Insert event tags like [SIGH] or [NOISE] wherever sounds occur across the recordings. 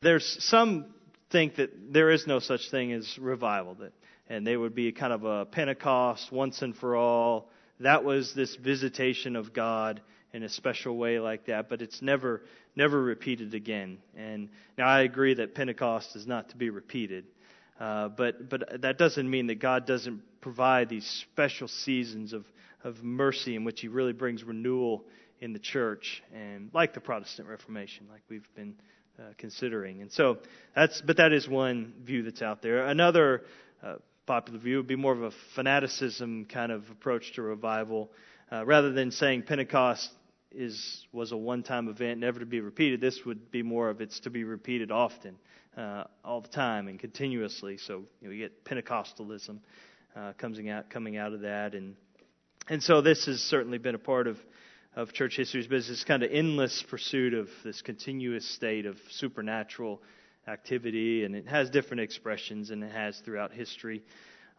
There's some think that there is no such thing as revival, that, and they would be kind of a Pentecost once and for all. That was this visitation of God in a special way like that, but it's never never repeated again. And now I agree that Pentecost is not to be repeated, uh, but but that doesn't mean that God doesn't provide these special seasons of of mercy in which He really brings renewal in the church, and like the Protestant Reformation, like we've been uh, considering. And so that's, but that is one view that's out there. Another uh, popular view would be more of a fanaticism kind of approach to revival, uh, rather than saying Pentecost is was a one-time event, never to be repeated. This would be more of it's to be repeated often, uh, all the time and continuously. So you know, get Pentecostalism uh, coming out coming out of that, and and so this has certainly been a part of of church history, it's this kind of endless pursuit of this continuous state of supernatural activity, and it has different expressions, and it has throughout history.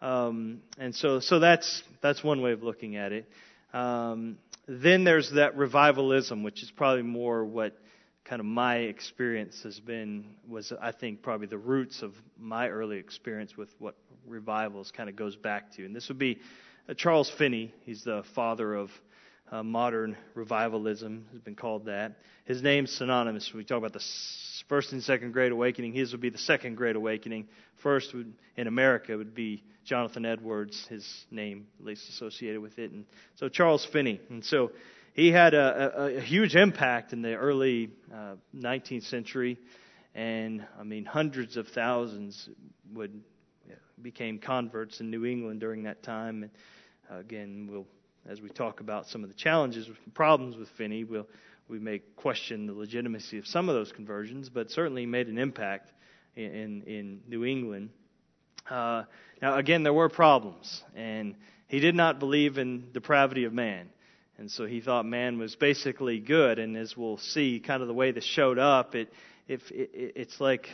Um, and so, so that's that's one way of looking at it. Um, then there's that revivalism, which is probably more what kind of my experience has been. Was I think probably the roots of my early experience with what revivals kind of goes back to, and this would be uh, Charles Finney. He's the father of uh, modern revivalism has been called that. His name's synonymous. We talk about the first and second Great Awakening. His would be the second Great Awakening. First would, in America would be Jonathan Edwards, his name at least associated with it. And so Charles Finney. And so he had a, a, a huge impact in the early uh, 19th century. And I mean, hundreds of thousands would became converts in New England during that time. And again, we'll as we talk about some of the challenges and problems with Finney, we'll, we may question the legitimacy of some of those conversions, but certainly made an impact in, in, in New England. Uh, now, again, there were problems, and he did not believe in depravity of man. And so he thought man was basically good, and as we'll see, kind of the way this showed up, it, if it, it's like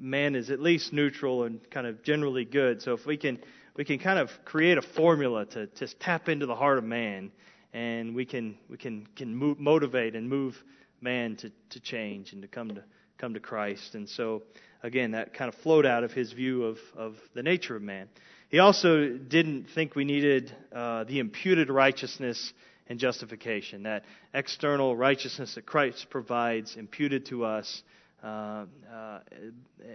man is at least neutral and kind of generally good. So if we can we can kind of create a formula to just tap into the heart of man, and we can we can can move, motivate and move man to to change and to come to come to Christ. And so again, that kind of flowed out of his view of of the nature of man. He also didn't think we needed uh, the imputed righteousness and justification, that external righteousness that Christ provides imputed to us. Uh, uh,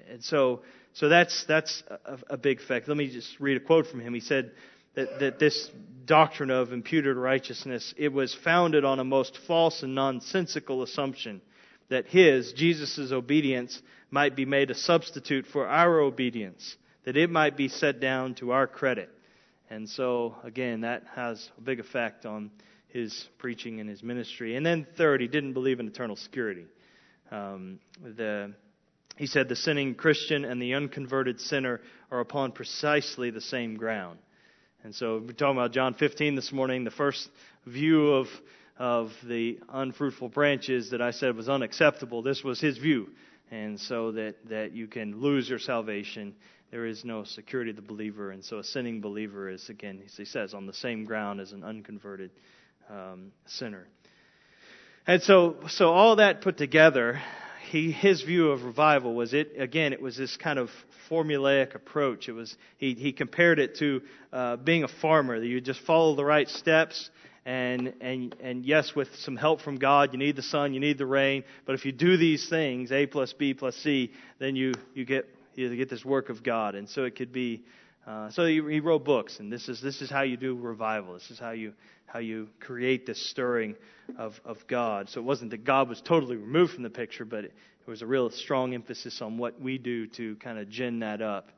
and so so that's, that's a, a big fact. Let me just read a quote from him. He said that, that this doctrine of imputed righteousness, it was founded on a most false and nonsensical assumption that his, Jesus' obedience, might be made a substitute for our obedience, that it might be set down to our credit. And so, again, that has a big effect on his preaching and his ministry. And then, third, he didn't believe in eternal security. Um, the he said the sinning Christian and the unconverted sinner are upon precisely the same ground. And so we're talking about John 15 this morning. The first view of, of the unfruitful branches that I said was unacceptable, this was his view. And so that, that you can lose your salvation. There is no security of the believer. And so a sinning believer is, again, he says, on the same ground as an unconverted um, sinner. And so, so all that put together, he, his view of revival was it again it was this kind of formulaic approach. It was he, he compared it to uh, being a farmer that you just follow the right steps and and and yes with some help from god you need the sun you need the rain but if you do these things a plus b plus c then you you get you get this work of god. And so it could be uh, so he, he wrote books and this is this is how you do revival this is how you how you create this stirring of, of God. So it wasn't that God was totally removed from the picture, but it, it was a real strong emphasis on what we do to kind of gin that up.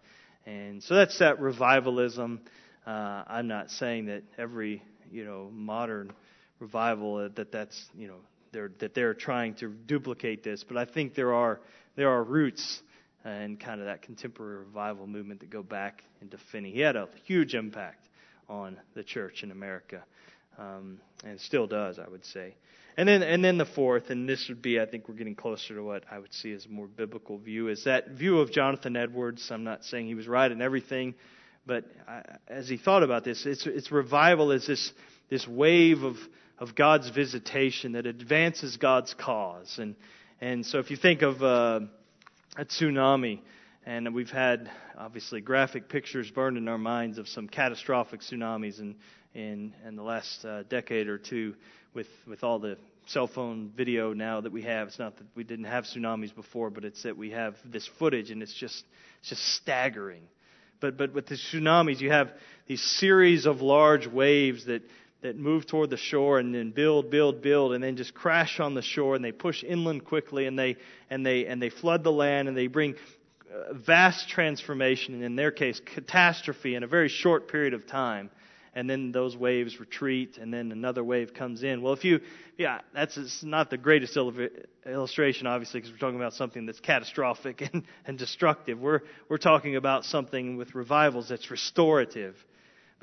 And so that's that revivalism. Uh, I'm not saying that every you know modern revival uh, that that's you know they're, that they're trying to duplicate this, but I think there are there are roots and kind of that contemporary revival movement that go back into Finney. He had a huge impact on the church in America um, and still does, I would say. And then, and then the fourth, and this would be, I think we're getting closer to what I would see as a more biblical view, is that view of Jonathan Edwards. I'm not saying he was right in everything, but I, as he thought about this, it's, it's revival is this, this wave of, of God's visitation that advances God's cause. And, and so if you think of, uh, a tsunami. And we've had, obviously, graphic pictures burned in our minds of some catastrophic tsunamis in, in, in the last uh, decade or two with, with all the cell phone video now that we have. It's not that we didn't have tsunamis before, but it's that we have this footage, and it's just, it's just staggering. But, but with the tsunamis, you have these series of large waves that, that move toward the shore and then build, build, build, and then just crash on the shore, and they push inland quickly, and they, and they, and they flood the land, and they bring uh, vast transformation, and in their case, catastrophe in a very short period of time and then those waves retreat, and then another wave comes in. Well, if you, yeah, that's not the greatest illustration, obviously, because we're talking about something that's catastrophic [LAUGHS] and, and destructive. We're, we're talking about something with revivals that's restorative.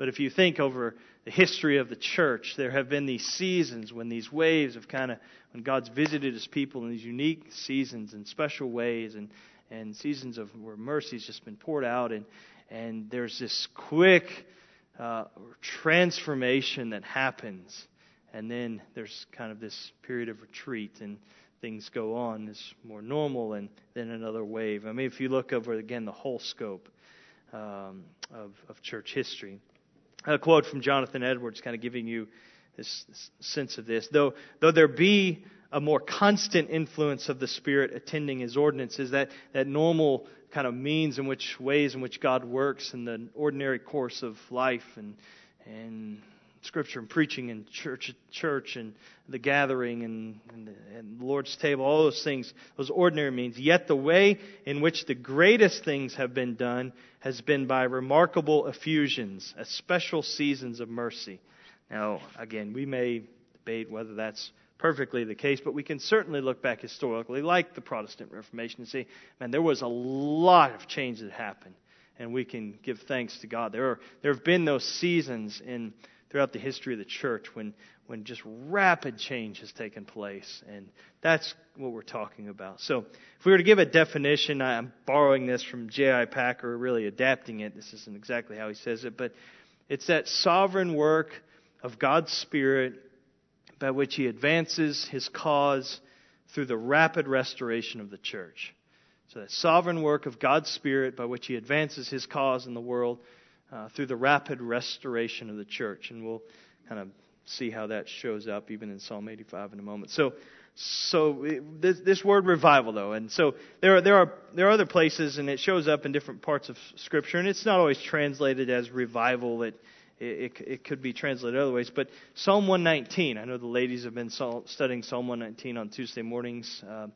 But if you think over the history of the church, there have been these seasons when these waves have kind of, when God's visited his people in these unique seasons and special ways and, and seasons of where mercy's just been poured out and, and there's this quick uh, transformation that happens. And then there's kind of this period of retreat, and things go on as more normal, and then another wave. I mean, if you look over again the whole scope um, of, of church history, a quote from Jonathan Edwards, kind of giving you this, this sense of this. Though, though there be a more constant influence of the Spirit attending His ordinances, that, that normal kind of means in which ways in which God works in the ordinary course of life and and scripture and preaching and church church and the gathering and, and, the, and the Lord's table, all those things, those ordinary means. Yet the way in which the greatest things have been done has been by remarkable effusions, as special seasons of mercy. Now, again, we may debate whether that's perfectly the case, but we can certainly look back historically, like the Protestant Reformation, and say, man, there was a lot of change that happened, and we can give thanks to God. There, are, there have been those seasons in throughout the history of the church when, when just rapid change has taken place, and that's what we're talking about. So, if we were to give a definition, I'm borrowing this from J.I. Packer, really adapting it. This isn't exactly how he says it, but it's that sovereign work of God's Spirit by which he advances his cause through the rapid restoration of the church. So, that sovereign work of God's Spirit by which he advances his cause in the world uh, through the rapid restoration of the church. And we'll kind of see how that shows up even in Psalm 85 in a moment. So, so this, this word revival, though, and so there are there are there are other places, and it shows up in different parts of Scripture, and it's not always translated as revival. It it, it, could be translated other ways. But Psalm 119, I know the ladies have been studying Psalm 119 on Tuesday mornings uh,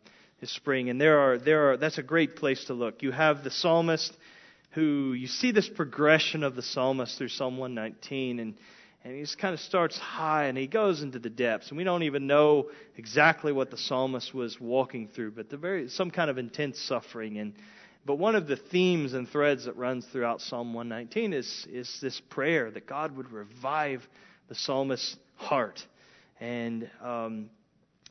this spring, and there are there are that's a great place to look. You have the psalmist who you see this progression of the psalmist through Psalm 119, and and he just kind of starts high and he goes into the depths, and we don't even know exactly what the psalmist was walking through, but the very some kind of intense suffering and but one of the themes and threads that runs throughout Psalm 119 is, is this prayer that God would revive the psalmist's heart. And, um,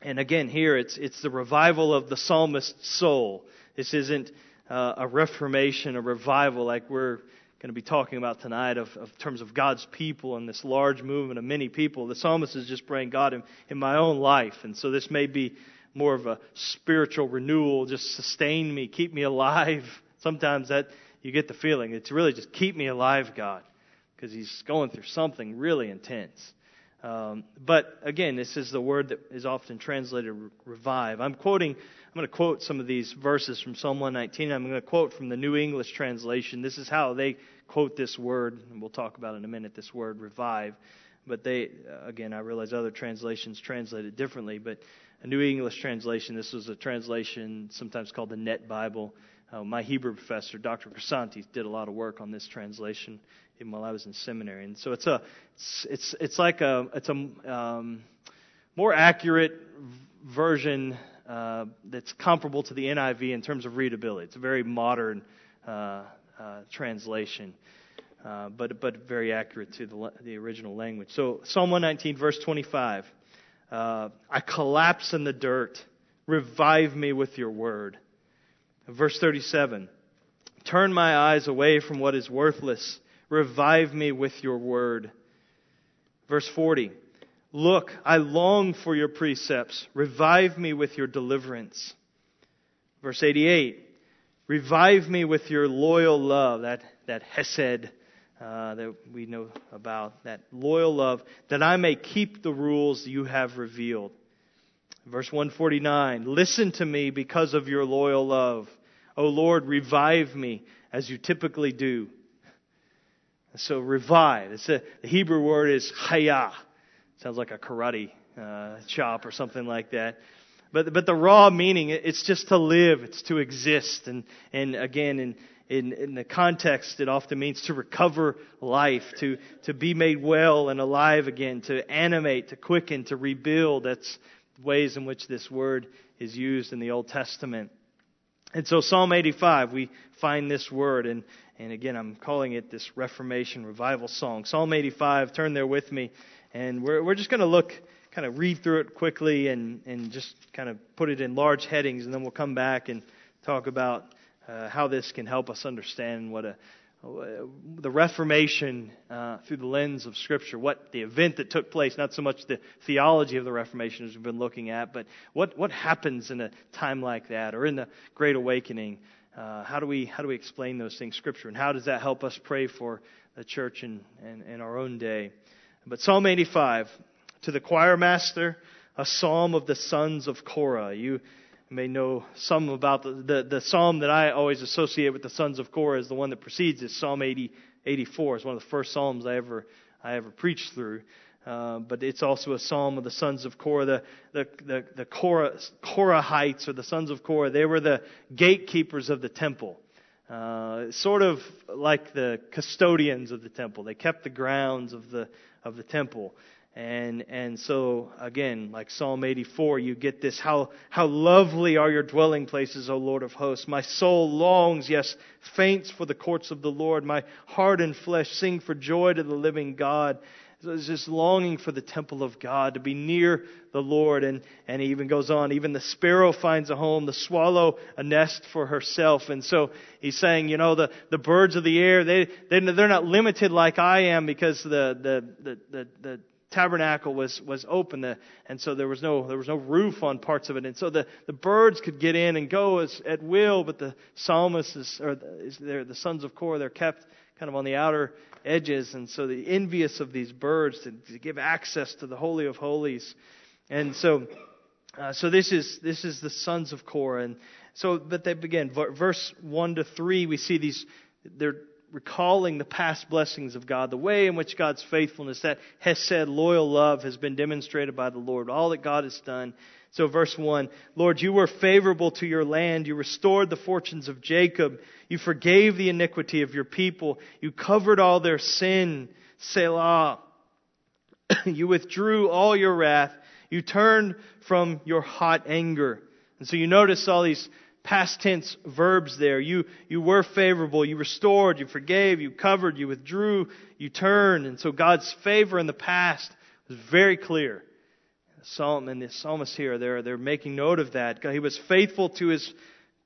and again, here it's, it's the revival of the psalmist's soul. This isn't uh, a reformation, a revival like we're going to be talking about tonight of, of terms of God's people and this large movement of many people. The psalmist is just praying, God, in, in my own life. And so this may be more of a spiritual renewal, just sustain me, keep me alive. [LAUGHS] Sometimes that you get the feeling it's really just keep me alive, God, because he's going through something really intense. Um, but again, this is the word that is often translated revive. I'm quoting, I'm going to quote some of these verses from Psalm 119. I'm going to quote from the New English translation. This is how they quote this word, and we'll talk about in a minute this word revive. But they, again, I realize other translations translate it differently, but a New English translation. This was a translation sometimes called the Net Bible. Uh, my Hebrew professor, Dr. Grisanti, did a lot of work on this translation even while I was in seminary. And so it's a, it's it's, it's like a it's a um, more accurate version uh, that's comparable to the NIV in terms of readability. It's a very modern uh, uh, translation. Uh, but but very accurate to the, the original language. So Psalm 119, verse 25. Uh, I collapse in the dirt. Revive me with your word. Verse 37 Turn my eyes away from what is worthless. Revive me with your word. Verse 40 Look, I long for your precepts. Revive me with your deliverance. Verse 88 Revive me with your loyal love, that, that hesed uh, that we know about, that loyal love, that I may keep the rules you have revealed. Verse 149 Listen to me because of your loyal love. O Lord, revive me as you typically do. So revive. It's a, the Hebrew word is chaya. Sounds like a karate uh, chop or something like that. But but the raw meaning, it's just to live. It's to exist. And and again, in in, in the context, it often means to recover life, to to be made well and alive again, to animate, to quicken, to rebuild. That's ways in which this word is used in the Old Testament. And so Psalm 85, we find this word, and, and again, I'm calling it this Reformation revival song. Psalm 85, turn there with me, and we're, we're just going to look, kind of read through it quickly and, and just kind of put it in large headings, and then we'll come back and talk about uh, how this can help us understand what a, the Reformation uh, through the lens of Scripture, what the event that took place, not so much the theology of the Reformation as we've been looking at, but what, what happens in a time like that or in the Great Awakening. Uh, how, do we, how do we explain those things, Scripture, and how does that help us pray for the church in, in, in our own day? But Psalm 85, to the choir master, a psalm of the sons of Korah. You may know some about the, the, the, psalm that I always associate with the sons of Korah is the one that precedes it, Psalm 80, 84. It's one of the first psalms I ever, I ever preached through. Uh, but it's also a psalm of the sons of Korah. The, the, the, the Korah, Korahites, or the sons of Korah, they were the gatekeepers of the temple. Uh, sort of like the custodians of the temple. They kept the grounds of the, of the temple. And, and so, again, like Psalm 84, you get this how, how lovely are your dwelling places, O Lord of hosts. My soul longs, yes, faints for the courts of the Lord. My heart and flesh sing for joy to the living God. So it's just longing for the temple of God, to be near the Lord. And, and he even goes on, even the sparrow finds a home, the swallow a nest for herself. And so he's saying, you know, the, the birds of the air, they, they, they're not limited like I am because the, the, the, the, the tabernacle was, was open, the, and so there was no there was no roof on parts of it, and so the, the birds could get in and go as, at will, but the psalmists is, or the, the sons of Korah they're kept kind of on the outer edges, and so the envious of these birds to, to give access to the holy of holies, and so uh, so this is this is the sons of Korah, and so but they begin verse one to three. We see these they're recalling the past blessings of God, the way in which God's faithfulness, that hesed, loyal love, has been demonstrated by the Lord, all that God has done. So, verse 1 Lord, you were favorable to your land. You restored the fortunes of Jacob. You forgave the iniquity of your people. You covered all their sin. Selah. [CLEARS THROAT] you withdrew all your wrath. You turned from your hot anger. And so you notice all these past tense verbs there. You, you were favorable, you restored, you forgave, you covered, you withdrew, you turned. And so God's favor in the past was very clear. Psalm and the psalmist here, they're, they're making note of that. He was faithful to his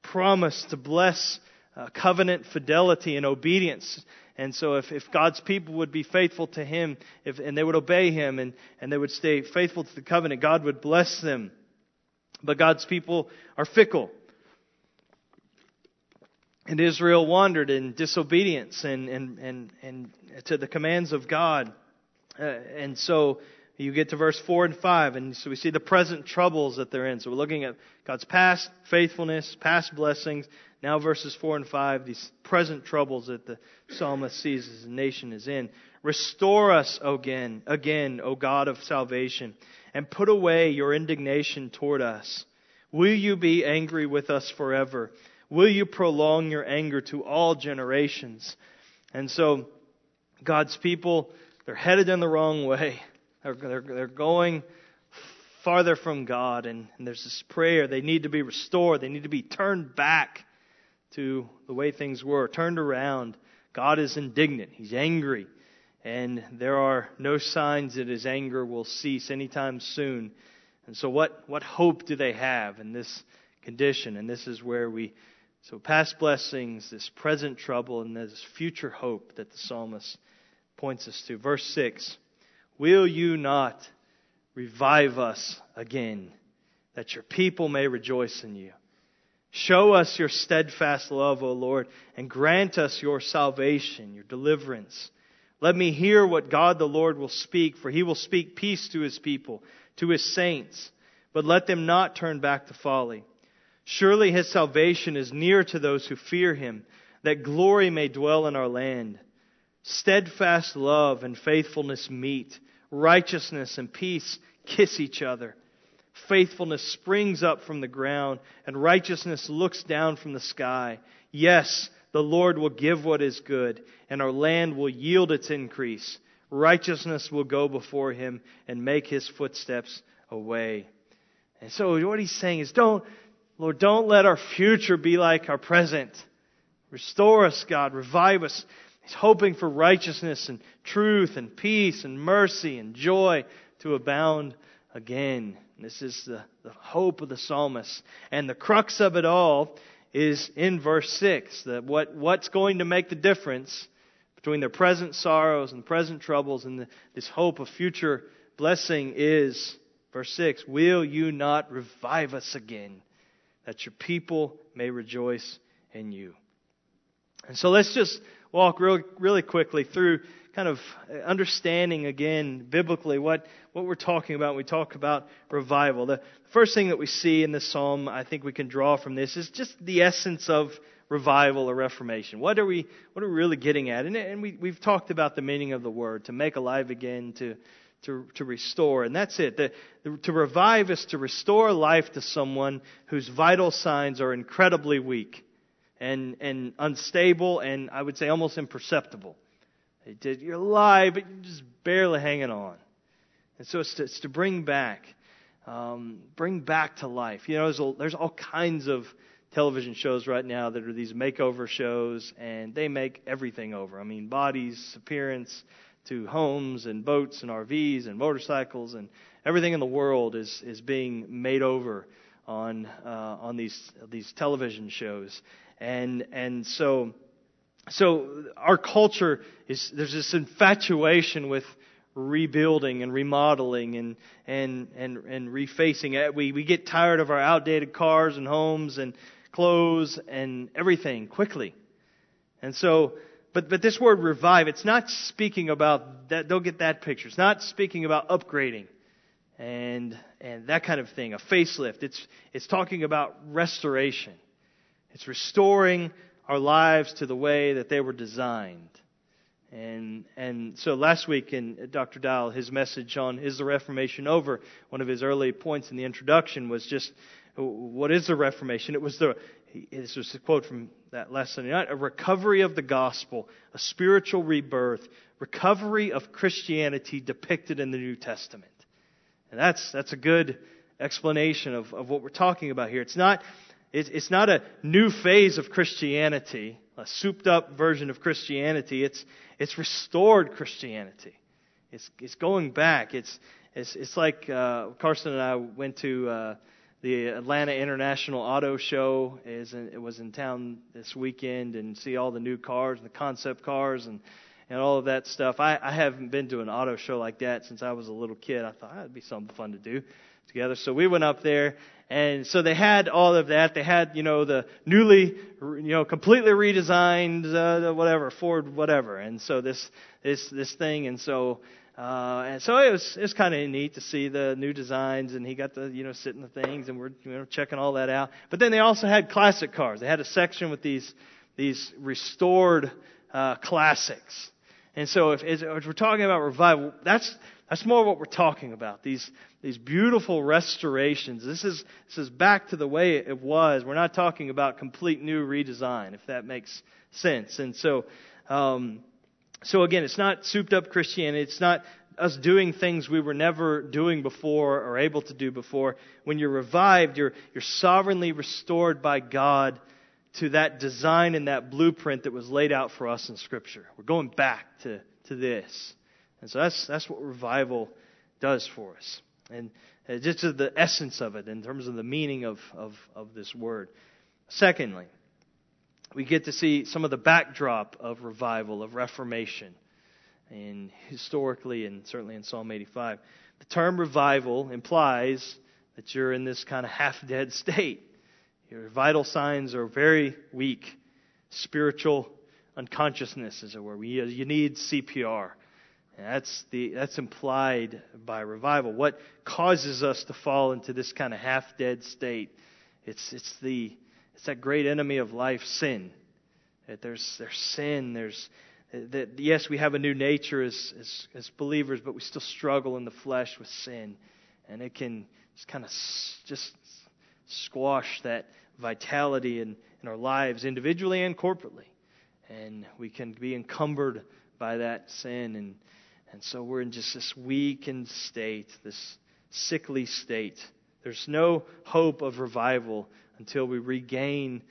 promise to bless uh, covenant fidelity and obedience. And so if, if God's people would be faithful to him if, and they would obey him and, and they would stay faithful to the covenant, God would bless them. But God's people are fickle. And Israel wandered in disobedience and, and, and, and to the commands of God. Uh, and so you get to verse 4 and 5, and so we see the present troubles that they're in. So we're looking at God's past faithfulness, past blessings. Now, verses 4 and 5, these present troubles that the psalmist sees as the nation is in. Restore us again, again, O God of salvation, and put away your indignation toward us. Will you be angry with us forever? Will you prolong your anger to all generations? And so, God's people, they're headed in the wrong way. They're, they're, they're going farther from God, and, and there's this prayer. They need to be restored, they need to be turned back to the way things were, turned around. God is indignant, He's angry, and there are no signs that His anger will cease anytime soon. And so, what, what hope do they have in this condition? And this is where we so, past blessings, this present trouble, and this future hope that the psalmist points us to. Verse 6 Will you not revive us again, that your people may rejoice in you? Show us your steadfast love, O Lord, and grant us your salvation, your deliverance. Let me hear what God the Lord will speak, for he will speak peace to his people, to his saints. But let them not turn back to folly. Surely his salvation is near to those who fear him, that glory may dwell in our land. Steadfast love and faithfulness meet, righteousness and peace kiss each other. Faithfulness springs up from the ground, and righteousness looks down from the sky. Yes, the Lord will give what is good, and our land will yield its increase. Righteousness will go before him and make his footsteps a way. And so what he's saying is don't, Lord, don't let our future be like our present. Restore us, God. Revive us. He's hoping for righteousness and truth and peace and mercy and joy to abound again. This is the, the hope of the psalmist. And the crux of it all is in verse 6. That what, what's going to make the difference between their present sorrows and present troubles and the, this hope of future blessing is, verse 6, Will you not revive us again, that your people may rejoice in you? And so let's just walk real, really quickly through kind of understanding again biblically what, what we're talking about when we talk about revival. The first thing that we see in this psalm, I think we can draw from this, is just the essence of revival or reformation. What are we, what are we really getting at? And, and we, we've talked about the meaning of the word to make alive again, to, to, to restore. And that's it. The, the, to revive is to restore life to someone whose vital signs are incredibly weak and, and unstable and I would say almost imperceptible. Did, you're alive, but you're just barely hanging on. And so it's to, it's to bring back, um, bring back to life. You know, there's, a, there's all kinds of television shows right now that are these makeover shows, and they make everything over. I mean, bodies, appearance, to homes and boats and RVs and motorcycles, and everything in the world is is being made over on uh, on these these television shows, and and so so our culture is there's this infatuation with rebuilding and remodeling and and and and refacing it. We we get tired of our outdated cars and homes and clothes and everything quickly. And so but but this word revive, it's not speaking about that don't get that picture. It's not speaking about upgrading and and that kind of thing, a facelift. It's it's talking about restoration. It's restoring our lives to the way that they were designed. And and so last week in uh, Dr. Dial, his message on is the Reformation over? One of his early points in the introduction was just what is the Reformation? It was the this was a quote from that last Sunday night: a recovery of the gospel, a spiritual rebirth, recovery of Christianity depicted in the New Testament. And that's that's a good explanation of, of what we're talking about here. It's not it's not a new phase of Christianity, a souped up version of Christianity. It's, it's restored Christianity. It's, it's going back. It's, it's, it's like uh, Carson and I went to uh, the Atlanta International Auto Show. It was in town this weekend and see all the new cars and the concept cars and, and all of that stuff. I, I haven't been to an auto show like that since I was a little kid. I thought that'd be something fun to do together. So we went up there and so they had all of that. They had, you know, the newly, you know, completely redesigned, uh, whatever, Ford, whatever. And so this, this, this thing. And so, uh, and so it was, it was kind of neat to see the new designs and he got to, you know, sit in the things and we're, you know, checking all that out. But then they also had classic cars. They had a section with these, these restored, uh, classics. And so if, if we're talking about revival, that's, that's more what we're talking about. These, these beautiful restorations. This is, this is back to the way it was. We're not talking about complete new redesign, if that makes sense. And so, um, so again, it's not souped up Christianity. It's not us doing things we were never doing before or able to do before. When you're revived, you're, you're sovereignly restored by God to that design and that blueprint that was laid out for us in Scripture. We're going back to, to this. And so that's, that's what revival does for us. And uh, just the essence of it in terms of the meaning of, of, of this word. Secondly, we get to see some of the backdrop of revival, of reformation, and historically and certainly in Psalm 85. The term revival implies that you're in this kind of half dead state. Your vital signs are very weak. Spiritual unconsciousness, as it were. You need CPR. That's, the, that's implied by revival. What causes us to fall into this kind of half dead state? It's, it's, the, it's that great enemy of life, sin. That there's, there's sin, there's, that yes, we have a new nature as, as, as believers, but we still struggle in the flesh with sin. And it can just kind of just squash that vitality in, in our lives, individually and corporately. And we can be encumbered by that sin. And, and so we're in just this weakened state, this sickly state. There's no hope of revival until we regain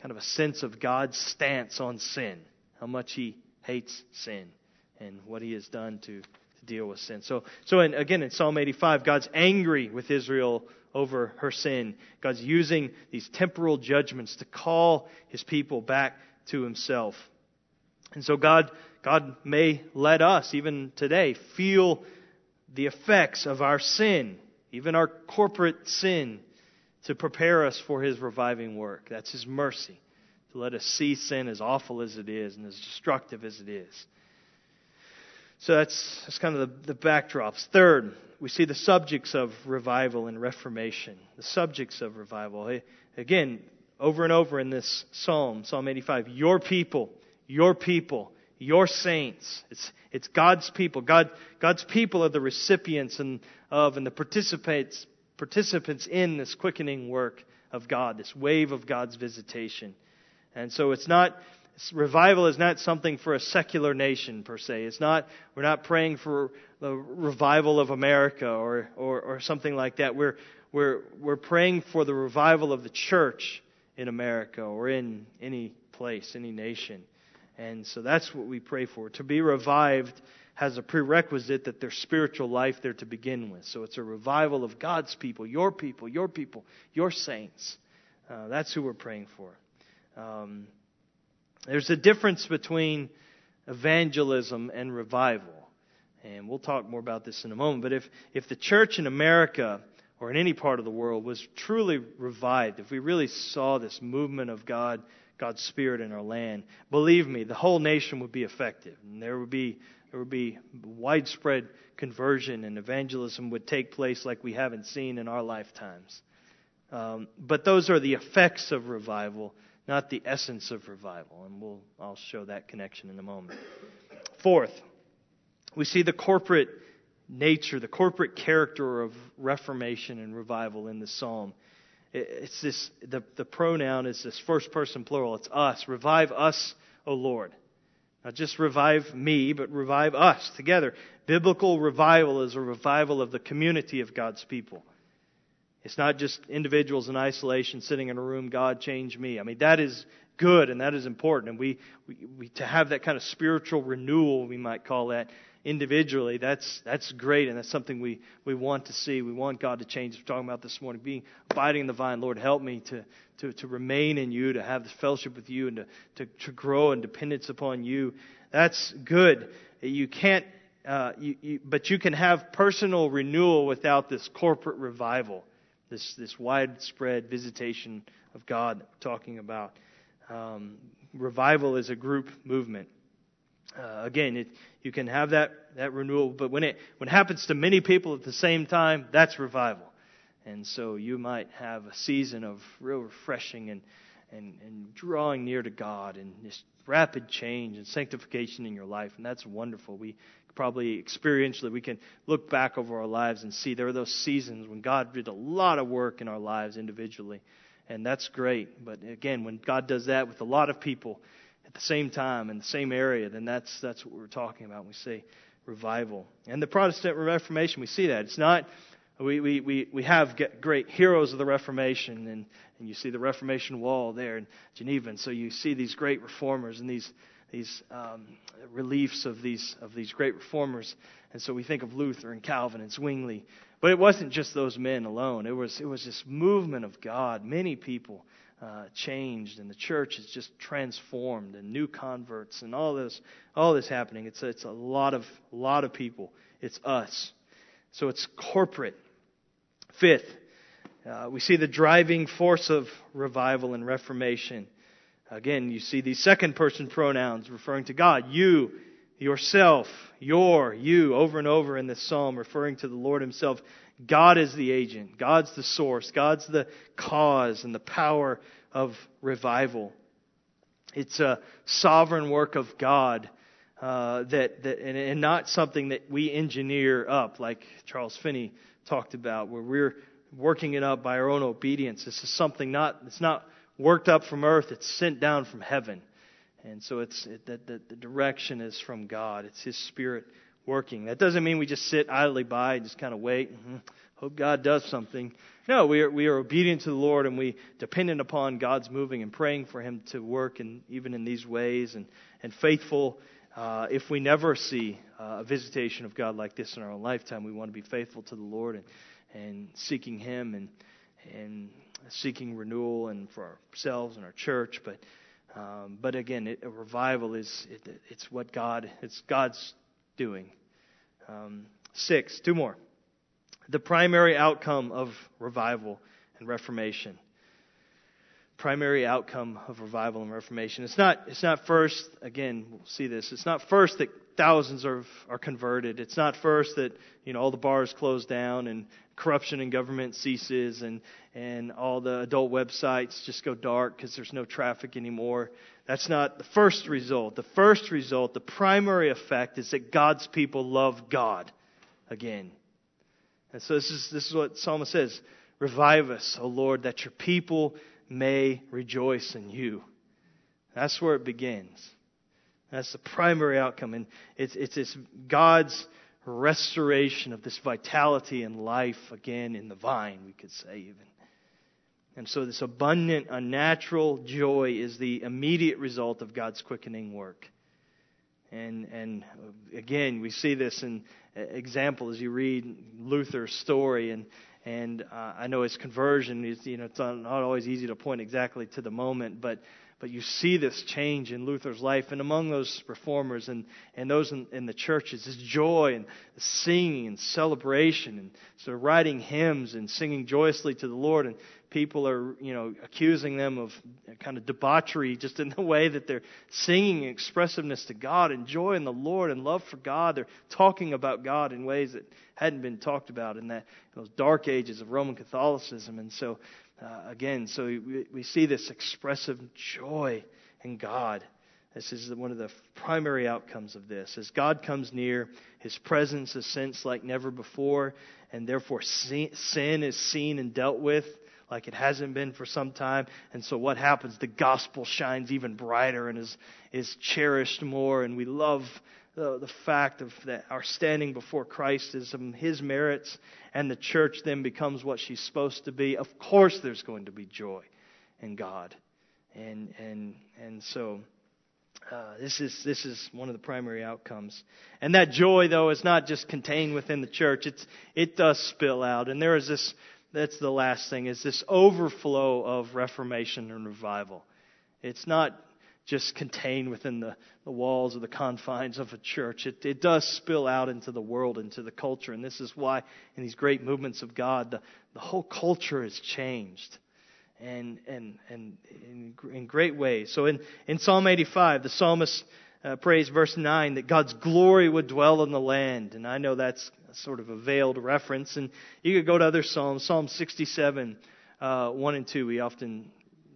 kind of a sense of God's stance on sin, how much He hates sin, and what He has done to, to deal with sin. So, so in, again, in Psalm 85, God's angry with Israel over her sin. God's using these temporal judgments to call His people back to Himself. And so God, God may let us, even today, feel the effects of our sin, even our corporate sin, to prepare us for His reviving work. That's His mercy, to let us see sin as awful as it is and as destructive as it is. So that's, that's kind of the, the backdrops. Third, we see the subjects of revival and reformation. The subjects of revival. Again, over and over in this psalm, Psalm 85, your people your people, your saints. It's, it's God's people. God, God's people are the recipients and of and the participants, participants in this quickening work of God, this wave of God's visitation. And so it's not, revival is not something for a secular nation per se. It's not, we're not praying for the revival of America or, or, or something like that. We're, we're, we're praying for the revival of the church in America or in any place, any nation. And so that's what we pray for. To be revived has a prerequisite that there's spiritual life there to begin with. So it's a revival of God's people, your people, your people, your saints. Uh, that's who we're praying for. Um, there's a difference between evangelism and revival. And we'll talk more about this in a moment. But if, if the church in America or in any part of the world was truly revived, if we really saw this movement of God God's Spirit in our land, believe me, the whole nation would be effective. And there would be, there would be widespread conversion and evangelism would take place like we haven't seen in our lifetimes. Um, but those are the effects of revival, not the essence of revival. And we'll, I'll show that connection in a moment. Fourth, we see the corporate nature, the corporate character of reformation and revival in the psalm. It's this, the, the pronoun is this first person plural. It's us. Revive us, O Lord. Not just revive me, but revive us together. Biblical revival is a revival of the community of God's people. It's not just individuals in isolation sitting in a room, God change me. I mean, that is good and that is important. And we, we, we to have that kind of spiritual renewal, we might call that, individually, that's, that's great, and that's something we, we want to see. We want God to change. We're talking about this morning, being abiding in the vine. Lord, help me to, to, to remain in you, to have this fellowship with you, and to, to, to grow in dependence upon you. That's good. You can't, uh, you, you, but you can have personal renewal without this corporate revival, this, this widespread visitation of God that we're talking about. Um, revival is a group movement. Uh, again, it, you can have that, that renewal, but when it, when it happens to many people at the same time, that's revival. And so you might have a season of real refreshing and, and, and drawing near to God and just rapid change and sanctification in your life. And that's wonderful. We probably experientially, we can look back over our lives and see there are those seasons when God did a lot of work in our lives individually. And that's great. But again, when God does that with a lot of people, at the same time in the same area, then that's, that's what we're talking about when we say revival. And the Protestant Reformation, we see that. It's not, we, we, we, we have great heroes of the Reformation, and, and you see the Reformation wall there in Geneva, and so you see these great reformers and these, these um, reliefs of these, of these great reformers. And so we think of Luther and Calvin and Zwingli. But it wasn't just those men alone. It was, it was this movement of God. Many people uh, changed and the church is just transformed and new converts and all this all this happening it's it's a lot of lot of people it's us so it's corporate fifth Uh, we see the driving force of revival and reformation. Again, you see these second person pronouns referring to God. You, yourself, your, you, over and over in this psalm, referring to the Lord Himself. God is the agent. God's the source. God's the cause and the power of revival. It's a sovereign work of God uh, that, that and, and, not something that we engineer up, like Charles Finney talked about, where we're working it up by our own obedience. This is something not it's not worked up from earth; it's sent down from heaven, and so it's it, that the, the direction is from God. It's His Spirit working. That doesn't mean we just sit idly by and just kind of wait. Mm-hmm, hope God does something. No, we are, we are obedient to the Lord and we dependent upon God's moving and praying for Him to work and even in these ways and, and faithful. Uh, if we never see uh, a visitation of God like this in our own lifetime, we want to be faithful to the Lord and, and seeking Him and, and seeking renewal and for ourselves and our church. But, um, but again, it, a revival is it, it's what God it's God's doing. Um, six, two more. The primary outcome of revival and reformation. Primary outcome of revival and reformation. It's not, it's not first, again, we'll see this, it's not first that thousands are, are converted. It's not first that, you know, all the bars close down and corruption in government ceases and, and all the adult websites just go dark because there's no traffic anymore. That's not the first result. The first result, the primary effect, is that God's people love God again. And so this is, this is what Psalmist says Revive us, O Lord, that your people may rejoice in you. That's where it begins. That's the primary outcome. And it's, it's, it's God's restoration of this vitality and life again in the vine, we could say even. And so, this abundant, unnatural joy is the immediate result of God's quickening work. And, and again, we see this in example as you read Luther's story. And, and uh, I know his conversion is, you know, it's not always easy to point exactly to the moment, but but you see this change in Luther's life. And among those reformers and, and those in, in the churches, this joy and singing and celebration and so writing hymns and singing joyously to the Lord. And people are, you know, accusing them of kind of debauchery just in the way that they're singing expressiveness to God and joy in the Lord and love for God. They're talking about God in ways that hadn't been talked about in that those dark ages of Roman Catholicism. And so uh, again, so we, we see this expressive joy in God. This is one of the primary outcomes of this. As God comes near, His presence is sensed like never before, and therefore sin is seen and dealt with like it hasn't been for some time. And so what happens? The gospel shines even brighter and is, is cherished more, and we love the, the fact of that our standing before Christ is His merits, and the church then becomes what she's supposed to be. Of course, there's going to be joy in God, and and and so. Uh, this is this is one of the primary outcomes, and that joy though is not just contained within the church. It's it does spill out, and there is this. That's the last thing is this overflow of reformation and revival. It's not just contained within the, the walls or the confines of a church. It, it does spill out into the world, into the culture. And this is why, in these great movements of God, the, the whole culture has changed. And, and, and in, in great ways. So in, in Psalm 85, the psalmist uh, prays, verse 9, that God's glory would dwell in the land. And I know that's sort of a veiled reference. And you could go to other Psalms. Psalm 67, uh, 1 and 2, we often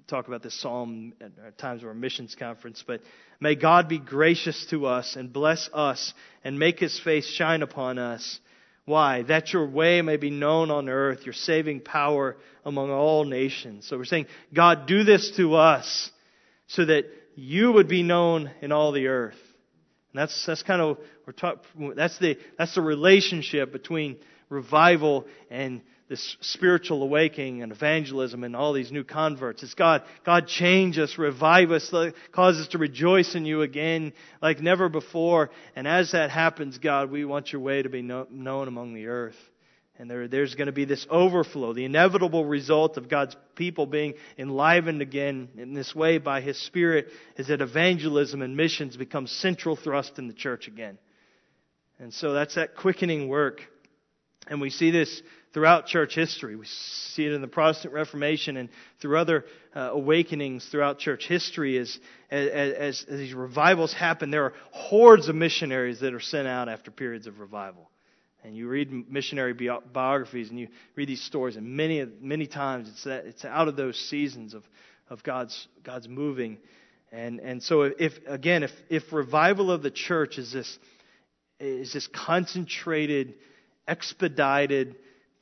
talk about this psalm at times of our missions conference, but may God be gracious to us and bless us and make his face shine upon us. Why? That your way may be known on earth, your saving power among all nations. So we're saying, God, do this to us so that you would be known in all the earth. And that's, that's kind of, we're talk, that's the, that's the relationship between revival and this spiritual awakening and evangelism and all these new converts. It's God, God change us, revive us, cause us to rejoice in you again like never before. And as that happens, God, we want your way to be known among the earth. And there, there's going to be this overflow, the inevitable result of God's people being enlivened again in this way by His Spirit is that evangelism and missions become central thrust in the church again. And so that's that quickening work. And we see this throughout church history. We see it in the Protestant Reformation and through other uh, awakenings throughout church history. As, as, as, these revivals happen, there are hordes of missionaries that are sent out after periods of revival. And you read missionary biographies and you read these stories, and many, many times it's, that, it's out of those seasons of, of God's, God's moving. And, and so, if, again, if, if revival of the church is this, is this concentrated, expedited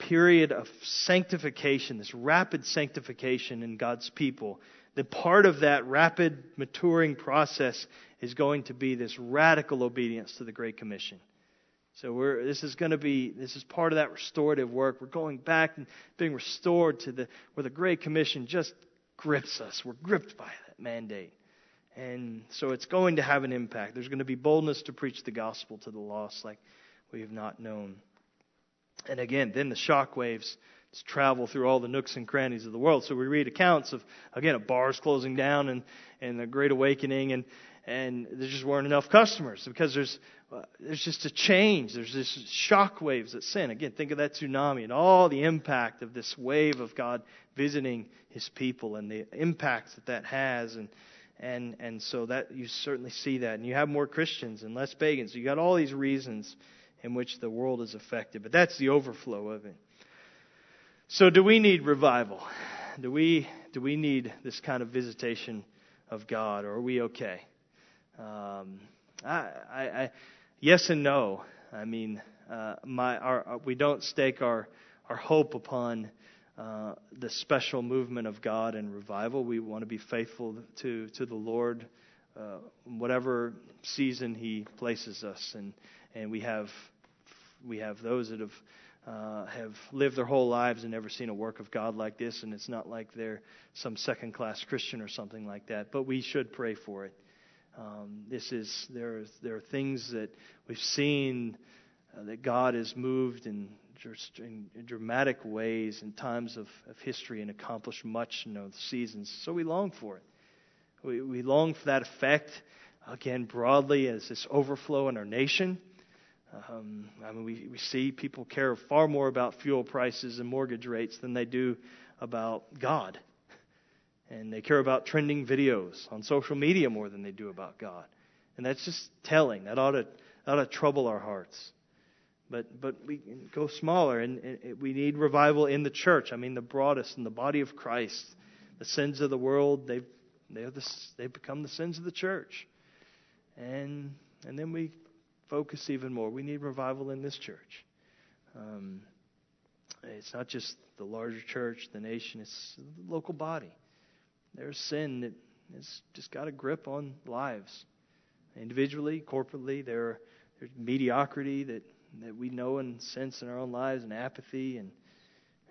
period of sanctification, this rapid sanctification in God's people, then part of that rapid maturing process is going to be this radical obedience to the Great Commission. So we're, this is going to be, this is part of that restorative work. We're going back and being restored to the, where the Great Commission just grips us. We're gripped by that mandate. And so it's going to have an impact. There's going to be boldness to preach the gospel to the lost like we have not known. And again, then the shock waves travel through all the nooks and crannies of the world. So we read accounts of, again, of bars closing down and, and the Great Awakening, and, and there just weren't enough customers because there's, uh, there's just a change. There's this shock waves that sin. Again, think of that tsunami and all the impact of this wave of God visiting his people and the impacts that that has. And, and, and so that you certainly see that. And you have more Christians and less pagans. You got all these reasons in which the world is affected. But that's the overflow of it. So do we need revival? Do we, do we need this kind of visitation of God, or are we okay? Um, I, I, I, yes and no. I mean, uh, my, our, we don't stake our, our hope upon uh, the special movement of God and revival. We want to be faithful to, to the Lord, uh, whatever season He places us. And, and we have, we have those that have, uh, have lived their whole lives and never seen a work of God like this, and it's not like they're some second class Christian or something like that, but we should pray for it. Um, this is there. There are things that we've seen uh, that God has moved in in dramatic ways in times of, of history and accomplished much in those seasons. So we long for it. We, we long for that effect, again, broadly as this overflow in our nation. Um, I mean, we, we see people care far more about fuel prices and mortgage rates than they do about God. And they care about trending videos on social media more than they do about God. And that's just telling. That ought to, ought to trouble our hearts. But, but we go smaller, and, and we need revival in the church. I mean, the broadest, in the body of Christ. The sins of the world, they've, they're the, they've become the sins of the church. And, and then we focus even more. We need revival in this church. Um, it's not just the larger church, the nation, it's the local body. There's sin that has just got a grip on lives. Individually, corporately, there, there's mediocrity that that we know and sense in our own lives and apathy and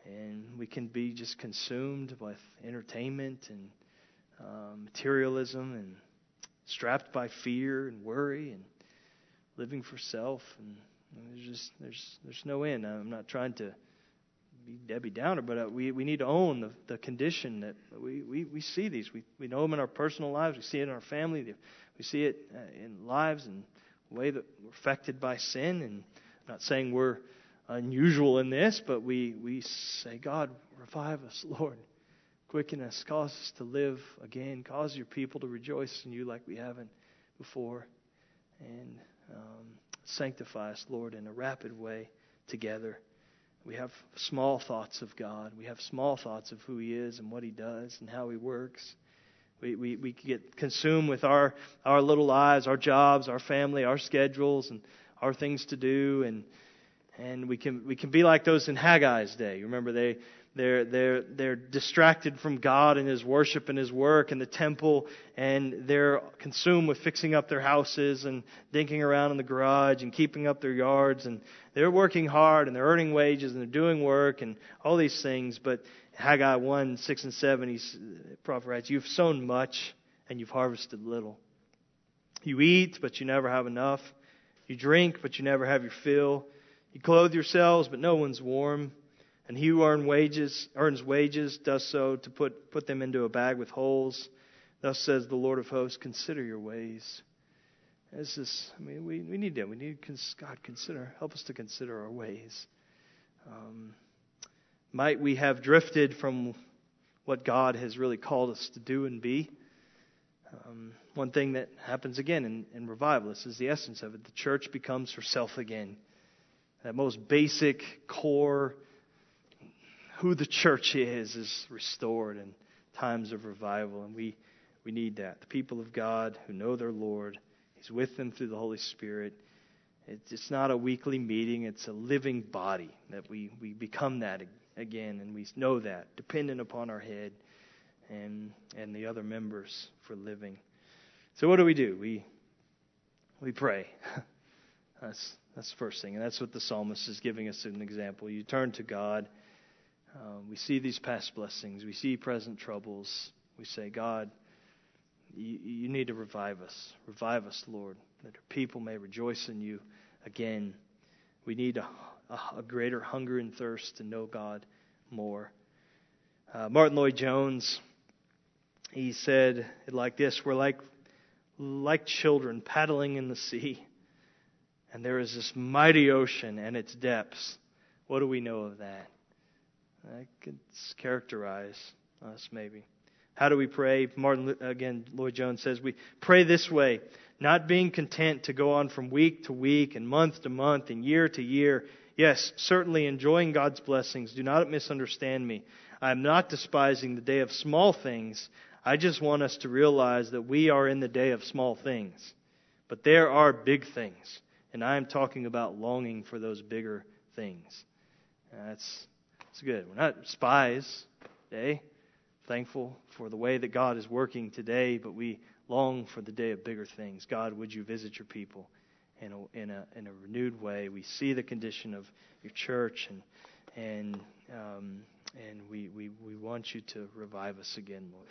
and we can be just consumed with entertainment and um, materialism and strapped by fear and worry and living for self and there's just there's there's no end. I'm not trying to be Debbie Downer, but uh, we we need to own the, the condition that we, we, we see these. We we know them in our personal lives. We see it in our family. We see it uh, in lives and way that we're affected by sin and I'm not saying we're unusual in this, but we, we say, God, revive us, Lord. Quicken us, cause us to live again, cause your people to rejoice in you like we haven't before, and um, sanctify us, Lord, in a rapid way together. We have small thoughts of God. We have small thoughts of who He is and what He does and how He works. We, we, we get consumed with our, our little lives, our jobs, our family, our schedules, and our things to do, and and we can we can be like those in Haggai's day. You remember they they're they're they're distracted from God and His worship and His work and the temple, and they're consumed with fixing up their houses and dinking around in the garage and keeping up their yards, and they're working hard and they're earning wages and they're doing work and all these things. But Haggai one six and seven, he's prophet writes, "You've sown much and you've harvested little. You eat, but you never have enough." You drink, but you never have your fill. You clothe yourselves, but no one's warm. And he who earn wages, earns wages does so to put, put them into a bag with holes. Thus says the Lord of hosts, consider your ways. This is, I mean, we, we need that. We need God consider, help us to consider our ways. Um, Might we have drifted from what God has really called us to do and be? Um, one thing that happens again in, in revival, this is the essence of it. The church becomes herself again. That most basic core, who the church is, is restored in times of revival. And we, we need that. The people of God who know their Lord, He's with them through the Holy Spirit. It's not a weekly meeting, it's a living body that we, we become that again, and we know that, dependent upon our head and, and the other members for living. So, what do we do? We, we pray. [LAUGHS] that's, that's the first thing, and that's what the psalmist is giving us an example. You turn to God. Uh, we see these past blessings, we see present troubles. We say, God, you, you need to revive us. Revive us, Lord, that our people may rejoice in you again. We need a, a, a greater hunger and thirst to know God more. Uh, Martyn Lloyd-Jones, he said it like this We're like, like children paddling in the sea, and there is this mighty ocean and its depths. What do we know of that? That could characterize us, maybe. How do we pray? Martyn, again, Lloyd-Jones says we pray this way, not being content to go on from week to week and month to month and year to year. Yes, certainly enjoying God's blessings. Do not misunderstand me. I am not despising the day of small things. I just want us to realize that we are in the day of small things. But there are big things. And I am talking about longing for those bigger things. That's, that's good. We're not spies today. Thankful for the way that God is working today, but we long for the day of bigger things. God, would you visit your people in a, in a, in a renewed way? We see the condition of your church, and, and, um, and we, we, we want you to revive us again, Lord.